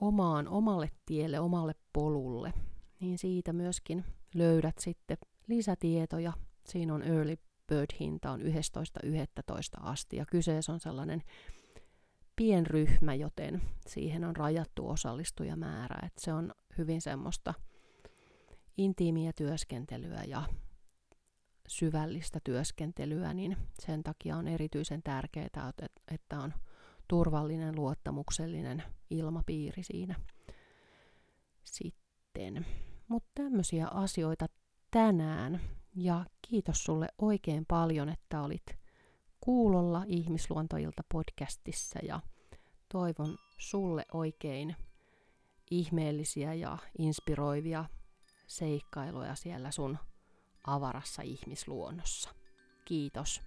[SPEAKER 1] omaan omalle tielle, omalle polulle. Niin siitä myöskin löydät sitten lisätietoja. Siinä on Early Bird-hinta on 11.11. asti ja kyseessä on sellainen pienryhmä, joten siihen on rajattu osallistujamäärä. Et se on hyvin semmoista intiimiä työskentelyä ja syvällistä työskentelyä, niin sen takia on erityisen tärkeää, että on turvallinen, luottamuksellinen ilmapiiri siinä sitten. Mutta tämmöisiä asioita tänään ja kiitos sulle oikein paljon, että olit kuulolla Ihmisluontoilta podcastissa ja toivon sulle oikein ihmeellisiä ja inspiroivia seikkailuja siellä sun avarassa ihmisluonnossa. Kiitos.